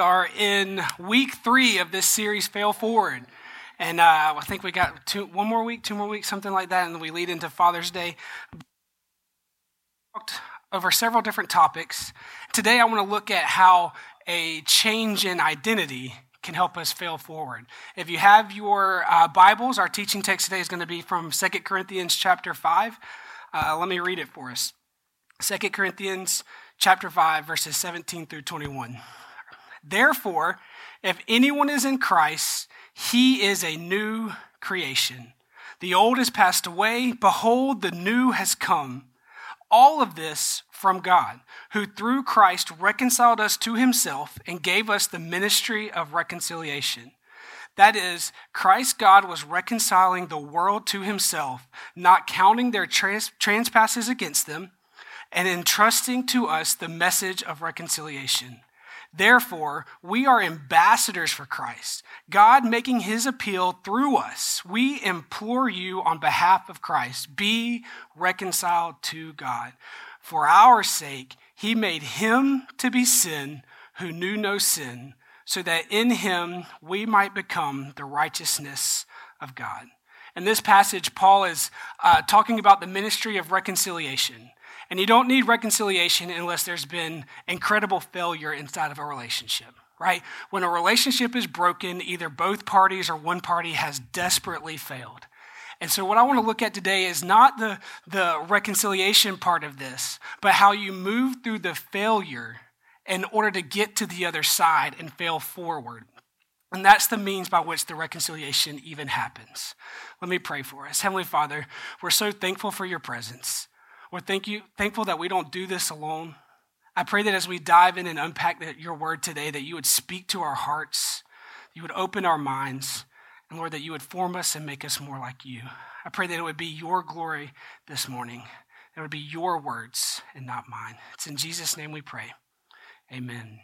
Are in week three of this series, Fail Forward. And uh, I think we got two, one more week, two more weeks, something like that, and we lead into Father's Day. Over several different topics. Today, I want to look at how a change in identity can help us fail forward. If you have your uh, Bibles, our teaching text today is going to be from 2 Corinthians chapter 5. Uh, let me read it for us. 2 Corinthians chapter 5, verses 17 through 21. Therefore, if anyone is in Christ, he is a new creation. The old has passed away. Behold, the new has come. All of this from God, who through Christ reconciled us to himself and gave us the ministry of reconciliation. That is, Christ God was reconciling the world to himself, not counting their trans- trespasses against them and entrusting to us the message of reconciliation. Therefore, we are ambassadors for Christ, God making his appeal through us. We implore you on behalf of Christ, be reconciled to God. For our sake, he made him to be sin who knew no sin, so that in him we might become the righteousness of God. In this passage, Paul is uh, talking about the ministry of reconciliation. And you don't need reconciliation unless there's been incredible failure inside of a relationship, right? When a relationship is broken, either both parties or one party has desperately failed. And so, what I want to look at today is not the, the reconciliation part of this, but how you move through the failure in order to get to the other side and fail forward. And that's the means by which the reconciliation even happens. Let me pray for us. Heavenly Father, we're so thankful for your presence. We're thank you, thankful that we don't do this alone. I pray that as we dive in and unpack your word today, that you would speak to our hearts, you would open our minds, and Lord, that you would form us and make us more like you. I pray that it would be your glory this morning. It would be your words and not mine. It's in Jesus' name we pray. Amen.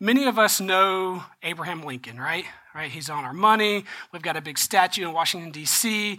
Many of us know Abraham Lincoln, right? Right? He's on our money. We've got a big statue in Washington D.C.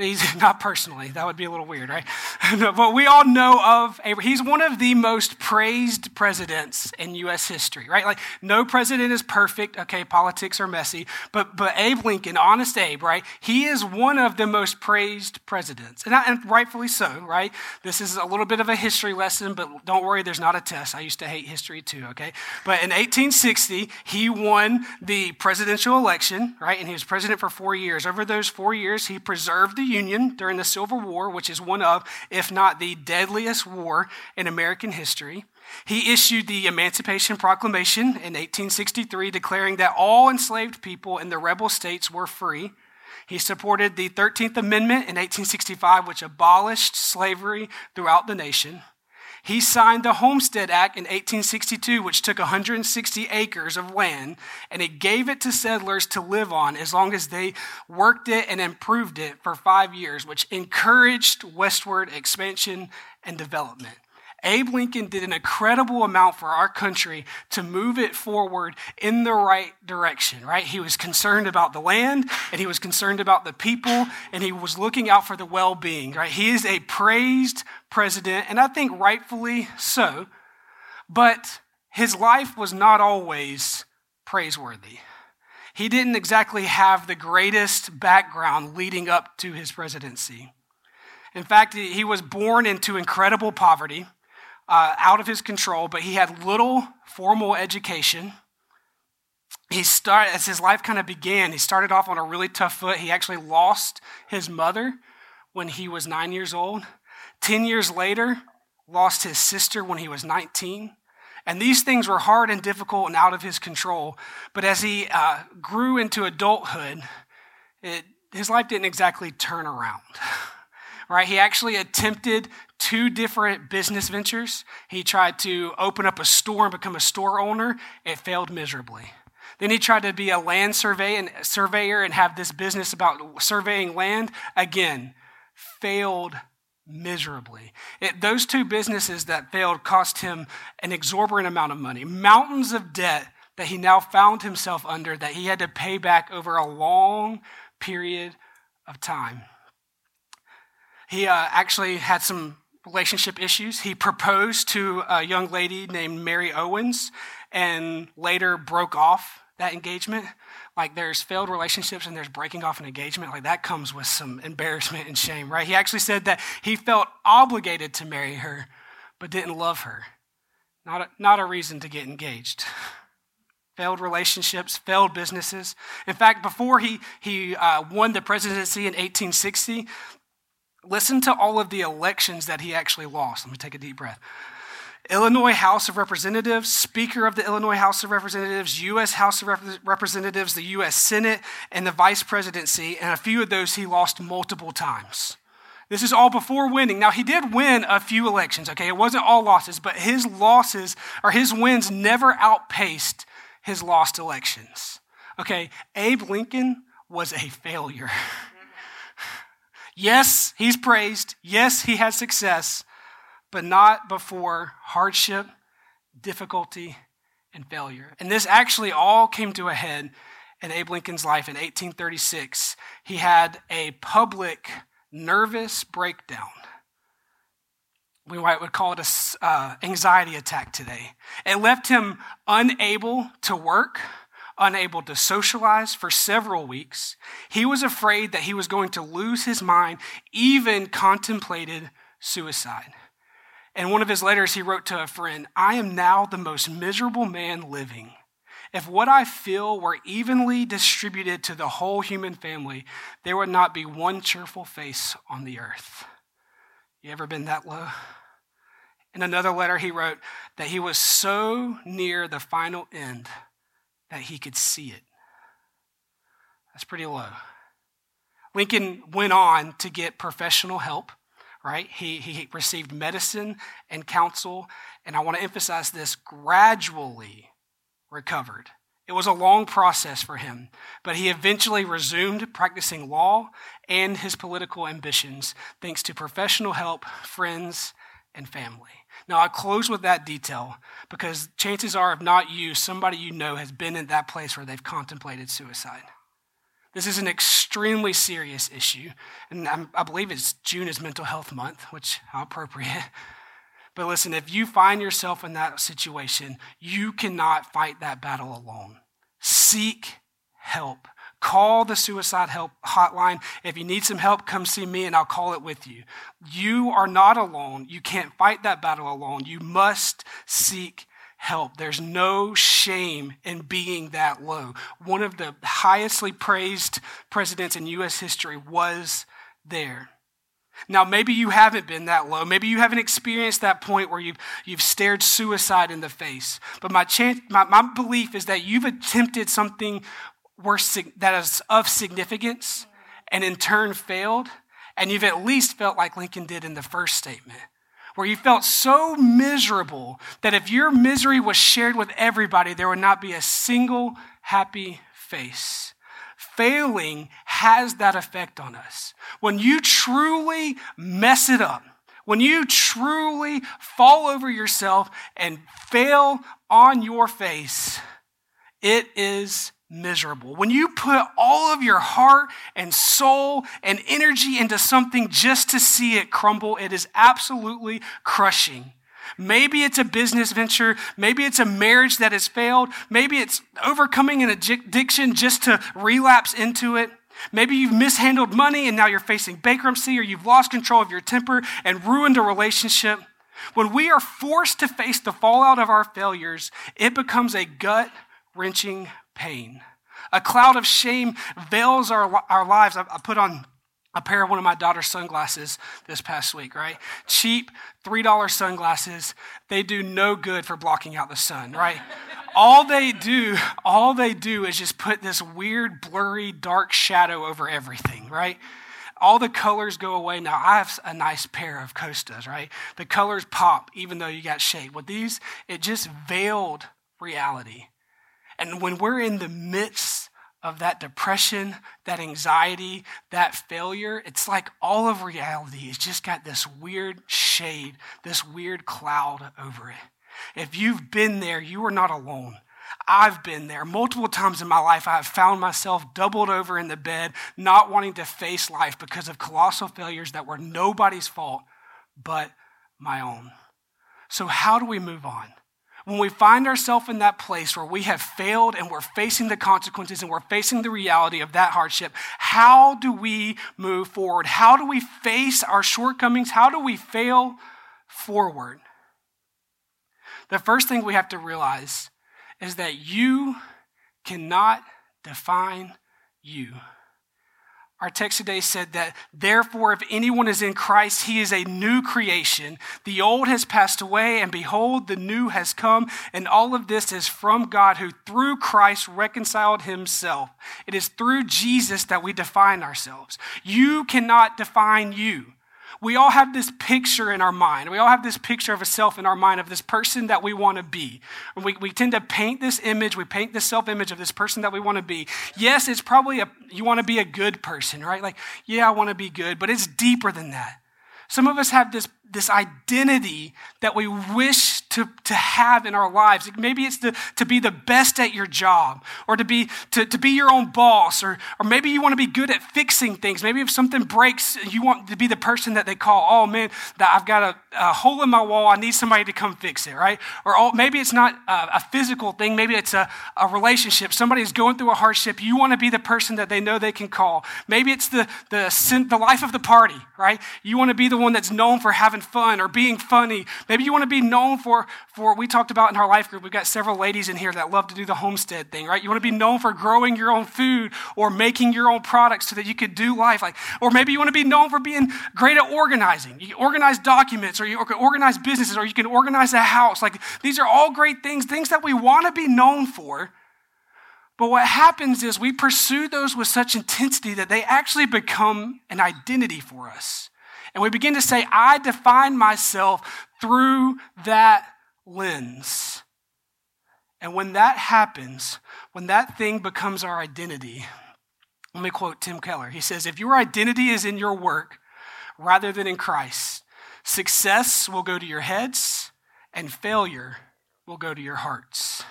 He's not personally, that would be a little weird, right? but we all know of Abraham. He's one of the most praised presidents in U.S. history, right? Like, no president is perfect. Okay, politics are messy. But, but Abe Lincoln, honest Abe, right? He is one of the most praised presidents. And, and rightfully so, right? This is a little bit of a history lesson, but don't worry, there's not a test. I used to hate history too, okay? But in 1860, he won the presidential election, right? And he was president for four years. Over those four years, he preserved the Union during the Civil War, which is one of, if not the deadliest war in American history. He issued the Emancipation Proclamation in 1863, declaring that all enslaved people in the rebel states were free. He supported the 13th Amendment in 1865, which abolished slavery throughout the nation. He signed the Homestead Act in 1862, which took 160 acres of land and it gave it to settlers to live on as long as they worked it and improved it for five years, which encouraged westward expansion and development. Abe Lincoln did an incredible amount for our country to move it forward in the right direction, right? He was concerned about the land and he was concerned about the people and he was looking out for the well being, right? He is a praised president, and I think rightfully so, but his life was not always praiseworthy. He didn't exactly have the greatest background leading up to his presidency. In fact, he was born into incredible poverty uh, out of his control, but he had little formal education. He started, as his life kind of began, he started off on a really tough foot. He actually lost his mother when he was nine years old. Ten years later, lost his sister when he was 19. And these things were hard and difficult and out of his control. But as he uh, grew into adulthood, it, his life didn't exactly turn around. right? He actually attempted two different business ventures. He tried to open up a store and become a store owner. It failed miserably. Then he tried to be a land survey and surveyor and have this business about surveying land. Again, failed miserably. It, those two businesses that failed cost him an exorbitant amount of money, mountains of debt that he now found himself under that he had to pay back over a long period of time. He uh, actually had some relationship issues. He proposed to a young lady named Mary Owens and later broke off that engagement. Like there's failed relationships and there's breaking off an engagement. Like that comes with some embarrassment and shame, right? He actually said that he felt obligated to marry her, but didn't love her. Not a, not a reason to get engaged. Failed relationships, failed businesses. In fact, before he, he uh, won the presidency in 1860, Listen to all of the elections that he actually lost. Let me take a deep breath. Illinois House of Representatives, Speaker of the Illinois House of Representatives, U.S. House of Rep- Representatives, the U.S. Senate, and the vice presidency. And a few of those he lost multiple times. This is all before winning. Now, he did win a few elections, okay? It wasn't all losses, but his losses or his wins never outpaced his lost elections. Okay, Abe Lincoln was a failure. Yes, he's praised. Yes, he has success, but not before hardship, difficulty, and failure. And this actually all came to a head in Abe Lincoln's life in 1836. He had a public nervous breakdown. We might would call it an uh, anxiety attack today. It left him unable to work unable to socialize for several weeks. He was afraid that he was going to lose his mind, even contemplated suicide. In one of his letters, he wrote to a friend I am now the most miserable man living. If what I feel were evenly distributed to the whole human family, there would not be one cheerful face on the earth. You ever been that low? In another letter, he wrote that he was so near the final end that he could see it. That's pretty low. Lincoln went on to get professional help, right? He, he received medicine and counsel, and I want to emphasize this gradually recovered. It was a long process for him, but he eventually resumed practicing law and his political ambitions thanks to professional help, friends, and family. Now, I close with that detail because chances are, if not you, somebody you know has been in that place where they've contemplated suicide. This is an extremely serious issue, and I'm, i believe it's June is Mental Health Month, which how appropriate. But listen, if you find yourself in that situation, you cannot fight that battle alone. Seek help. Call the suicide help hotline. If you need some help, come see me and I'll call it with you. You are not alone. You can't fight that battle alone. You must seek help. There's no shame in being that low. One of the highestly praised presidents in U.S. history was there. Now, maybe you haven't been that low. Maybe you haven't experienced that point where you've, you've stared suicide in the face. But my, chance, my, my belief is that you've attempted something that is of significance and in turn failed, and you've at least felt like Lincoln did in the first statement, where you felt so miserable that if your misery was shared with everybody, there would not be a single happy face. Failing has that effect on us. When you truly mess it up, When you truly fall over yourself and fail on your face, it is miserable. When you put all of your heart and soul and energy into something just to see it crumble, it is absolutely crushing. Maybe it's a business venture. Maybe it's a marriage that has failed. Maybe it's overcoming an addiction just to relapse into it. Maybe you've mishandled money and now you're facing bankruptcy, or you've lost control of your temper and ruined a relationship. When we are forced to face the fallout of our failures, it becomes a gut wrenching pain. A cloud of shame veils our, our lives. I, I put on a pair of one of my daughter's sunglasses this past week, right? Cheap $3 sunglasses. They do no good for blocking out the sun, right? all they do, all they do is just put this weird, blurry, dark shadow over everything, right? All the colors go away. Now, I have a nice pair of Costas, right? The colors pop even though you got shade. With these, it just veiled reality. And when we're in the midst of that depression, that anxiety, that failure, it's like all of reality has just got this weird shade, this weird cloud over it. If you've been there, you are not alone. I've been there. Multiple times in my life, I have found myself doubled over in the bed, not wanting to face life because of colossal failures that were nobody's fault but my own. So, how do we move on? When we find ourselves in that place where we have failed and we're facing the consequences and we're facing the reality of that hardship, how do we move forward? How do we face our shortcomings? How do we fail forward? The first thing we have to realize is that you cannot define you. Our text today said that, therefore, if anyone is in Christ, he is a new creation. The old has passed away, and behold, the new has come. And all of this is from God, who through Christ reconciled himself. It is through Jesus that we define ourselves. You cannot define you we all have this picture in our mind. We all have this picture of a self in our mind of this person that we want to be. We, we tend to paint this image, we paint this self image of this person that we want to be. Yes, it's probably a, you want to be a good person, right? Like, yeah, I want to be good, but it's deeper than that. Some of us have this this identity that we wish to, to have in our lives. Maybe it's to, to be the best at your job or to be, to, to be your own boss or, or maybe you want to be good at fixing things. Maybe if something breaks, you want to be the person that they call, oh man, that I've got a, a hole in my wall. I need somebody to come fix it, right? Or oh, maybe it's not a, a physical thing. Maybe it's a, a relationship. Somebody is going through a hardship. You want to be the person that they know they can call. Maybe it's the, the, the life of the party, right? You want to be the one that's known for having having fun or being funny. Maybe you want to be known for, for we talked about in our life group, we've got several ladies in here that love to do the homestead thing, right? You want to be known for growing your own food or making your own products so that you could do life. Like, or maybe you want to be known for being great at organizing. You can organize documents or you can organize businesses or you can organize a house. Like these are all great things, things that we want to be known for. But what happens is we pursue those with such intensity that they actually become an identity for us. And we begin to say, I define myself through that lens. And when that happens, when that thing becomes our identity, let me quote Tim Keller. He says, If your identity is in your work rather than in Christ, success will go to your heads and failure will go to your hearts.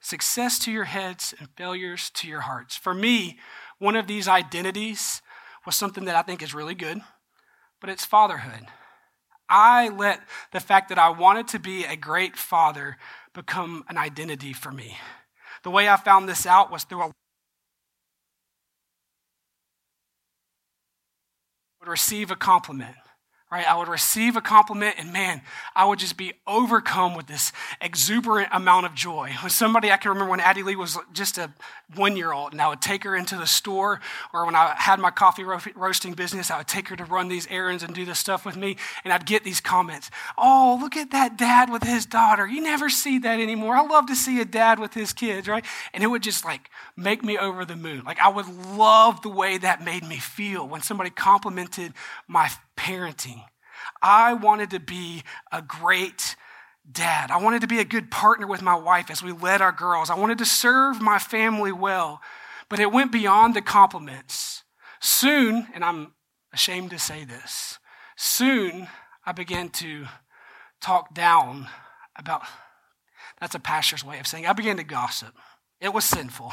Success to your heads and failures to your hearts. For me, one of these identities was something that I think is really good but it's fatherhood. I let the fact that I wanted to be a great father become an identity for me. The way I found this out was through a would receive a compliment right? I would receive a compliment, and man, I would just be overcome with this exuberant amount of joy. Somebody, I can remember when Addie Lee was just a one year old, and I would take her into the store, or when I had my coffee ro- roasting business, I would take her to run these errands and do this stuff with me, and I'd get these comments Oh, look at that dad with his daughter. You never see that anymore. I love to see a dad with his kids, right? And it would just like make me over the moon. Like I would love the way that made me feel when somebody complimented my parenting. I wanted to be a great dad. I wanted to be a good partner with my wife as we led our girls. I wanted to serve my family well, but it went beyond the compliments. Soon, and I'm ashamed to say this, soon I began to talk down about that's a pastor's way of saying I began to gossip. It was sinful,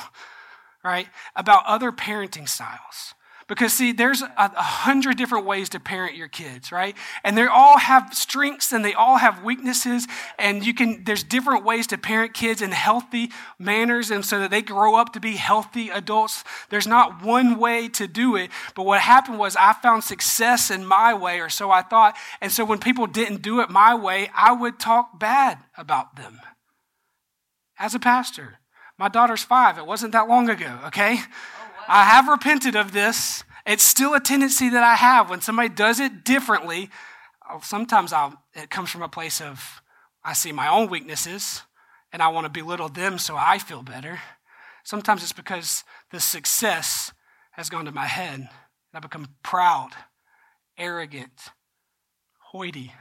right? About other parenting styles. Because, see, there's a, a, hundred different ways to parent your kids, right? And they all have strengths and they all have weaknesses. And you can, there's different ways to parent kids in healthy manners and so that they grow up to be healthy adults. There's not one way to do it. But what happened was I found success in my way, or so I thought. And so when people didn't do it my way, I would talk bad about them as a pastor. My daughter's five. It wasn't that long ago, okay? I have repented of this. It's still a tendency that I have when somebody does it differently. Sometimes I'll, it comes from a place of I see my own weaknesses and I want to belittle them so I feel better. Sometimes it's because the success has gone to my head. And I become proud, arrogant, hoity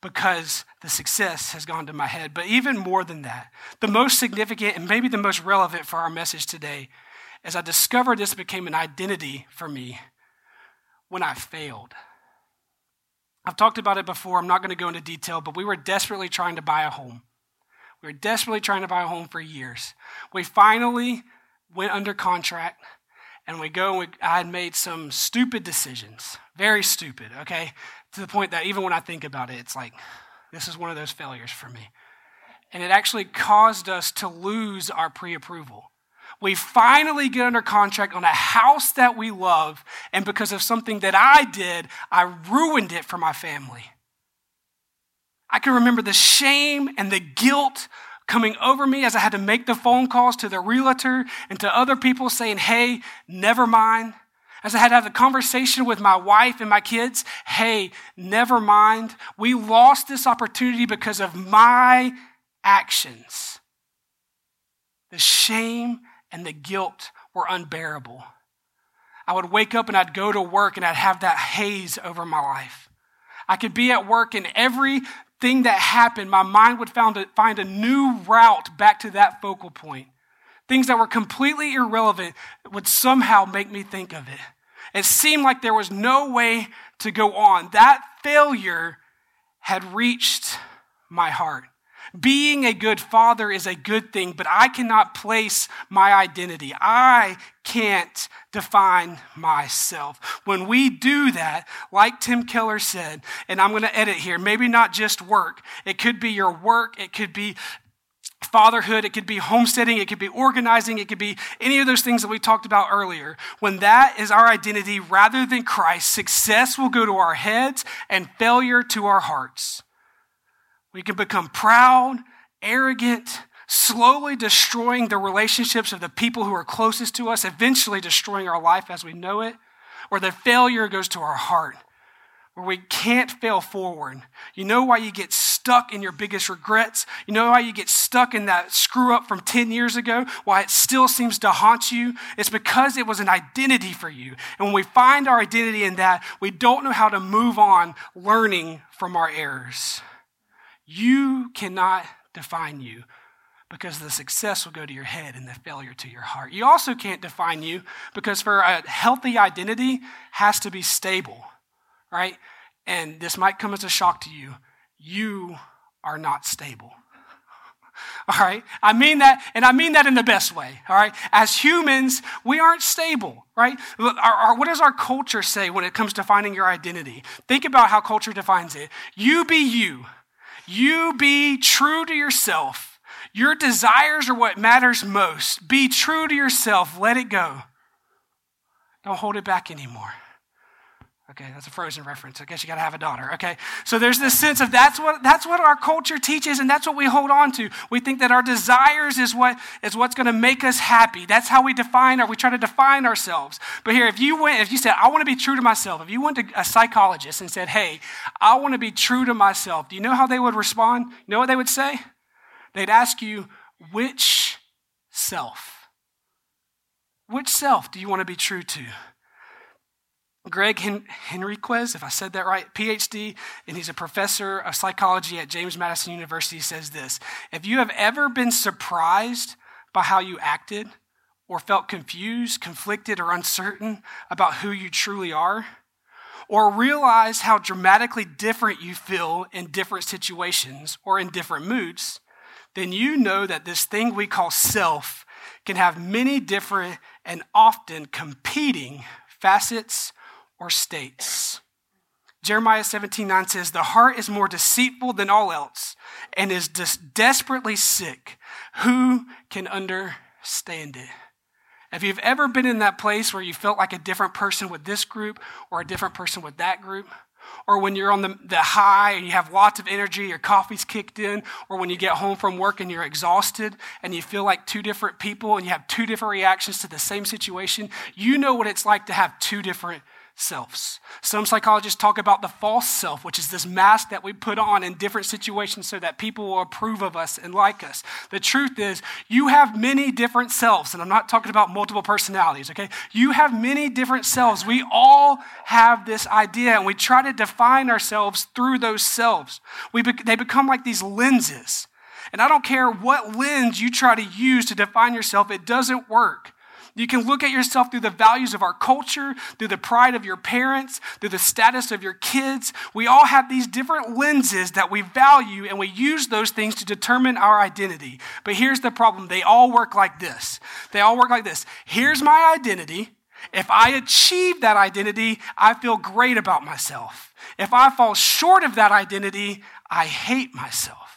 because the success has gone to my head. But even more than that, the most significant and maybe the most relevant for our message today as I discovered this became an identity for me when I failed. I've talked about it before. I'm not going to go into detail, but we were desperately trying to buy a home. We were desperately trying to buy a home for years. We finally went under contract and we go and we, I had made some stupid decisions, very stupid, okay? To the point that even when I think about it, it's like, this is one of those failures for me. And it actually caused us to lose our pre approval. We finally get under contract on a house that we love, and because of something that I did, I ruined it for my family. I can remember the shame and the guilt coming over me as I had to make the phone calls to the realtor and to other people saying, hey, never mind. As I had to have a conversation with my wife and my kids, hey, never mind. We lost this opportunity because of my actions. The shame and the guilt were unbearable. I would wake up and I'd go to work and I'd have that haze over my life. I could be at work and everything that happened, my mind would find a new route back to that focal point. Things that were completely irrelevant would somehow make me think of it. It seemed like there was no way to go on. That failure had reached my heart. Being a good father is a good thing, but I cannot place my identity. I can't define myself. When we do that, like Tim Keller said, and I'm going to edit here, maybe not just work, it could be your work, it could be fatherhood, it could be homesteading, it could be organizing, it could be any of those things that we talked about earlier. When that is our identity rather than Christ, success will go to our heads and failure to our hearts. We can become proud, arrogant, slowly destroying the relationships of the people who are closest to us, eventually destroying our life as we know it. Or the failure goes to our heart, where we can't fail forward. You know why you get stuck in your biggest regrets? You know why you get stuck in that screw up from 10 years ago? Why it still seems to haunt you? It's because it was an identity for you. And when we find our identity in that, we don't know how to move on learning from our errors. You cannot define you because the success will go to your head and the failure to your heart. You also can't define you because for a healthy identity has to be stable, right? And this might come as a shock to you. You are not stable. All right? I mean that, and I mean that in the best way. All right? As humans, we aren't stable, right? Our, our, what does our culture say when it comes to finding your identity? Think about how culture defines it. You be you. You be true to yourself. Your desires are what matters most. Be true to yourself. Let it go. Don't hold it back anymore. Okay, that's a frozen reference. I guess you got to have a daughter. Okay, so there's this sense of that's what that's what our culture teaches, and that's what we hold on to. We think that our desires is what is what's going to make us happy. That's how we define or we try to define ourselves. But here, if you went, if you said, "I want to be true to myself," if you went to a psychologist and said, "Hey, I want to be true to myself," do you know how they would respond? You know what they would say? They'd ask you, "Which self? Which self do you want to be true to?" Gregg Hen- Henriques, if I said that right, PhD, and he's a professor of psychology at James Madison University, says this If you have ever been surprised by how you acted, or felt confused, conflicted, or uncertain about who you truly are, or realize how dramatically different you feel in different situations or in different moods, then you know that this thing we call self can have many different and often competing facets or states. Jeremiah 17 9 says, The heart is more deceitful than all else and is desperately sick. Who can understand it? If you've ever been in that place where you felt like a different person with this group or a different person with that group, or when you're on the, the high and you have lots of energy, your coffee's kicked in, or when you get home from work and you're exhausted and you feel like two different people and you have two different reactions to the same situation, you know what it's like to have two different selves. Some psychologists talk about the false self, which is this mask that we put on in different situations so that people will approve of us and like us. The truth is, you have many different selves, and I'm not talking about multiple personalities, okay? You have many different selves. We all have this idea, and we try to define ourselves through those selves. We be- they become like these lenses. And I don't care what lens you try to use to define yourself, it doesn't work. You can look at yourself through the values of our culture, through the pride of your parents, through the status of your kids. We all have these different lenses that we value, and we use those things to determine our identity. But here's the problem they all work like this. They all work like this. Here's my identity. If I achieve that identity, I feel great about myself. If I fall short of that identity, I hate myself.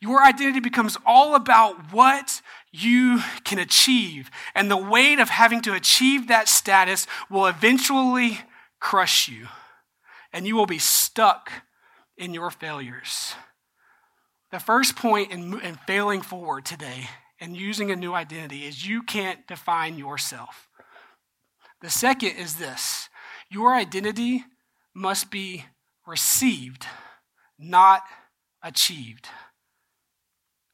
Your identity becomes all about what you can achieve. And the weight of having to achieve that status will eventually crush you. And you will be stuck in your failures. The first point in, in failing forward today and using a new identity is you can't define yourself. The second is this your identity must be received, not achieved.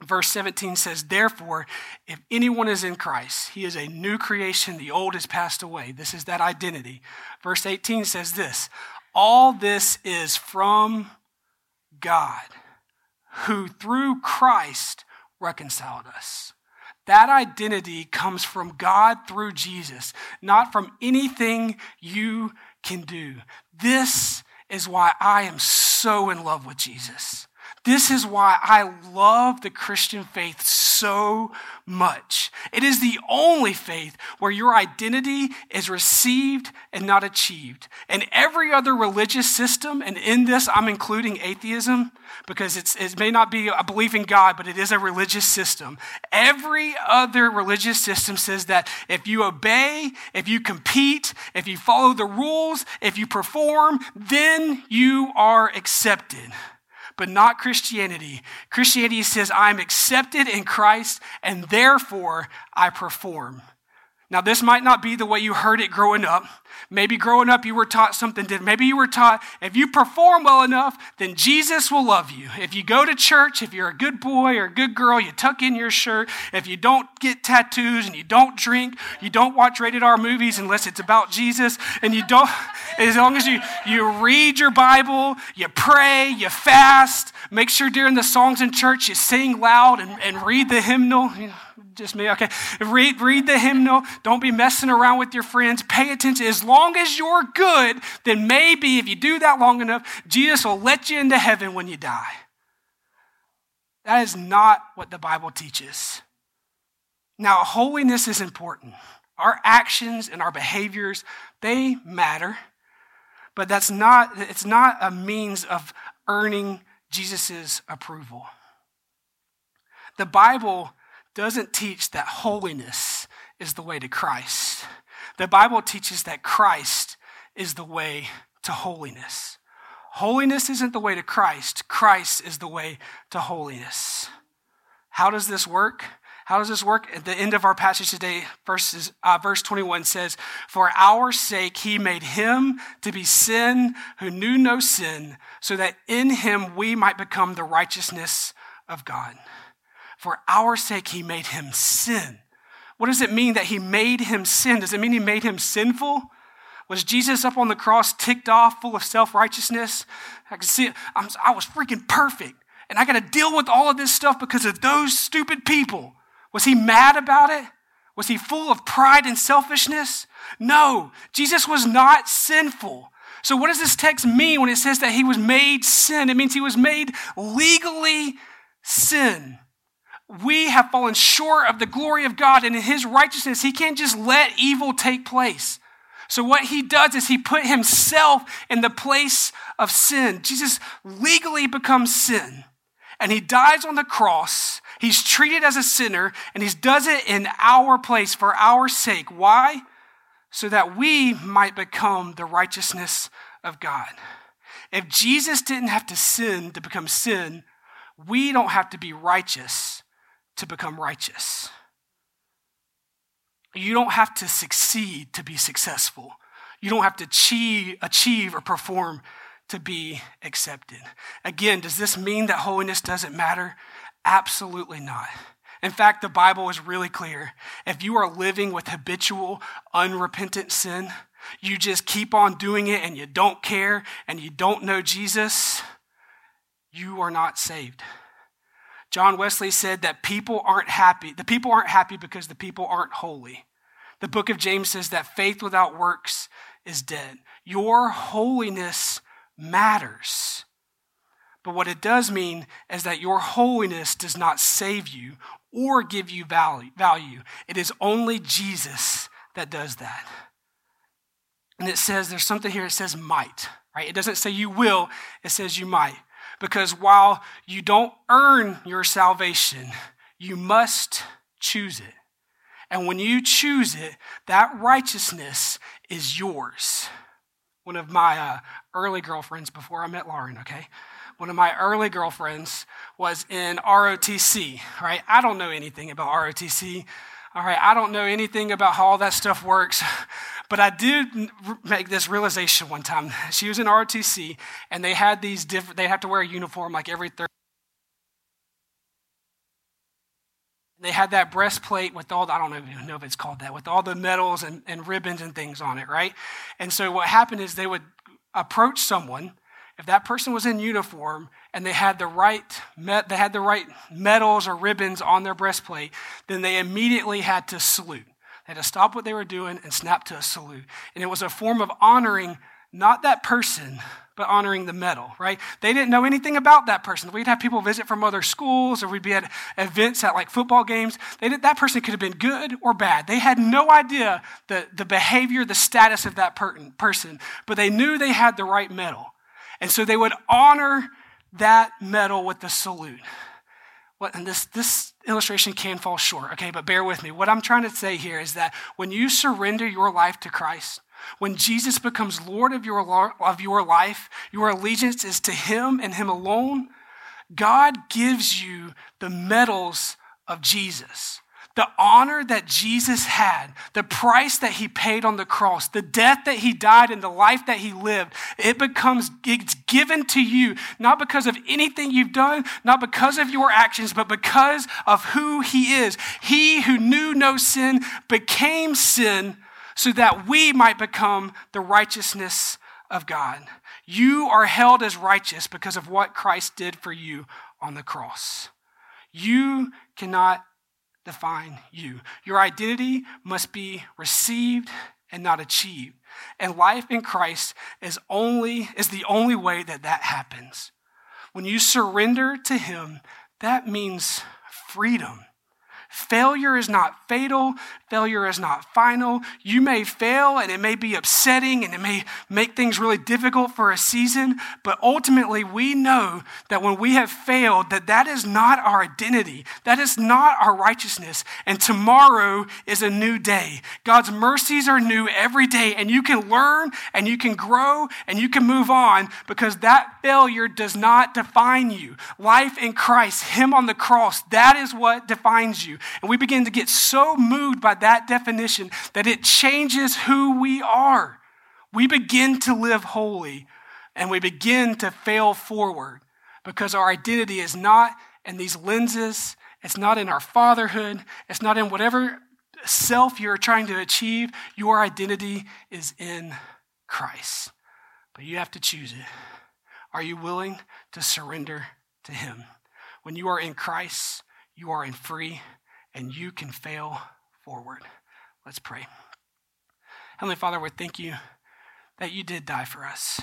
Verse 17 says, Therefore, if anyone is in Christ, he is a new creation. The old has passed away. This is that identity. Verse 18 says this All this is from God, who through Christ reconciled us. That identity comes from God through Jesus, not from anything you can do. This is why I am so in love with Jesus. This is why I love the Christian faith so much. It is the only faith where your identity is received and not achieved. And every other religious system, and in this I'm including atheism because it may not be a belief in God, but it is a religious system. Every other religious system says that if you obey, if you compete, if you follow the rules, if you perform, then you are accepted but not Christianity. Christianity says, I'm accepted in Christ and therefore I perform. Now, this might not be the way you heard it growing up. Maybe growing up you were taught something different. Maybe you were taught if you perform well enough, then Jesus will love you. If you go to church, if you're a good boy or a good girl, you tuck in your shirt. If you don't get tattoos and you don't drink, you don't watch rated R movies unless it's about Jesus, and you don't, as long as you, you read your Bible, you pray, you fast, make sure during the songs in church you sing loud and, and read the hymnal. You know, just me, okay. Read, read the hymnal. Don't be messing around with your friends. Pay attention. As long as you're good, then maybe if you do that long enough, Jesus will let you into heaven when you die. That is not what the Bible teaches. Now, holiness is important. Our actions and our behaviors, they matter. But that's not, it's not a means of earning Jesus' approval. The Bible doesn't teach that holiness is the way to Christ. The Bible teaches that Christ is the way to holiness. Holiness isn't the way to Christ, Christ is the way to holiness. How does this work? How does this work? At the end of our passage today, verses, uh, verse 21 says, For our sake he made him to be sin who knew no sin, so that in him we might become the righteousness of God. For our sake, he made him sin. What does it mean that he made him sin? Does it mean he made him sinful? Was Jesus up on the cross ticked off, full of self righteousness? I can see it. I'm, I was freaking perfect. And I got to deal with all of this stuff because of those stupid people. Was he mad about it? Was he full of pride and selfishness? No, Jesus was not sinful. So, what does this text mean when it says that he was made sin? It means he was made legally sin. We have fallen short of the glory of God, and in his righteousness, he can't just let evil take place. So, what he does is he put himself in the place of sin. Jesus legally becomes sin, and he dies on the cross. He's treated as a sinner, and he does it in our place for our sake. Why? so that we might become the righteousness of God. If Jesus didn't have to sin to become sin, we don't have to be righteous to become righteous. You don't have to succeed to be successful. You don't have to achieve, achieve or perform to be accepted. Again, does this mean that holiness doesn't matter? Absolutely not. In fact, the Bible is really clear. If you are living with habitual, unrepentant sin, you just keep on doing it and you don't care and you don't know Jesus, you are not saved. John Wesley said that people aren't happy. The people aren't happy because the people aren't holy. The book of James says that faith without works is dead. Your holiness matters. But what it does mean is that your holiness does not save you or give you value. It is only Jesus that does that. And it says, there's something here, it says might, right? It doesn't say you will, it says you might. Because while you don't earn your salvation, you must choose it. And when you choose it, that righteousness is yours. One of my uh, early girlfriends before I met Lauren, okay? one of my early girlfriends was in ROTC, right? I don't know anything about ROTC. All right, I don't know anything about how all that stuff works, but I did make this realization one time. She was in ROTC, and they had these different, they have to wear a uniform like every third. They had that breastplate with all, the, I don't even know if it's called that, with all the medals and, and ribbons and things on it, right? And so what happened is they would approach someone if that person was in uniform and they had the right they had the right medals or ribbons on their breastplate, then they immediately had to salute. They had to stop what they were doing and snap to a salute. And it was a form of honoring not that person, but honoring the medal, right? They didn't know anything about that person. We'd have people visit from other schools or we'd be at events at like football games. Did, that person could have been good or bad. They had no idea the, the behavior, the status of that per- person, but they knew they had the right medal. And so they would honor that medal with the salute. And this, this illustration can fall short, okay, but bear with me. What I'm trying to say here is that when you surrender your life to Christ, when Jesus becomes Lord of your, of your life, your allegiance is to Him and Him alone, God gives you the medals of Jesus the honor that Jesus had, the price that he paid on the cross, the death that he died, and the life that he lived, it becomes it's given to you, not because of anything you've done, not because of your actions, but because of who he is. He who knew no sin became sin so that we might become the righteousness of God. You are held as righteous because of what Christ did for you on the cross. You cannot define you. Your identity must be received and not achieved. And life in Christ is only is the only way that that happens. When you surrender to him, that means freedom. Failure is not fatal. Failure is not final. You may fail and it may be upsetting and it may make things really difficult for a season, but ultimately we know that when we have failed that that is not our identity. That is not our righteousness. And tomorrow is a new day. God's mercies are new every day and you can learn and you can grow and you can move on because that failure does not define you. Life in Christ, him on the cross, that is what defines you. And we begin to get so moved by that definition that it changes who we are. We begin to live holy and we begin to fail forward because our identity is not in these lenses, it's not in our fatherhood, it's not in whatever self you're trying to achieve. Your identity is in Christ. But you have to choose it. Are you willing to surrender to Him? When you are in Christ, you are in free and you can fail forward. Let's pray. Heavenly Father, we thank you that you did die for us.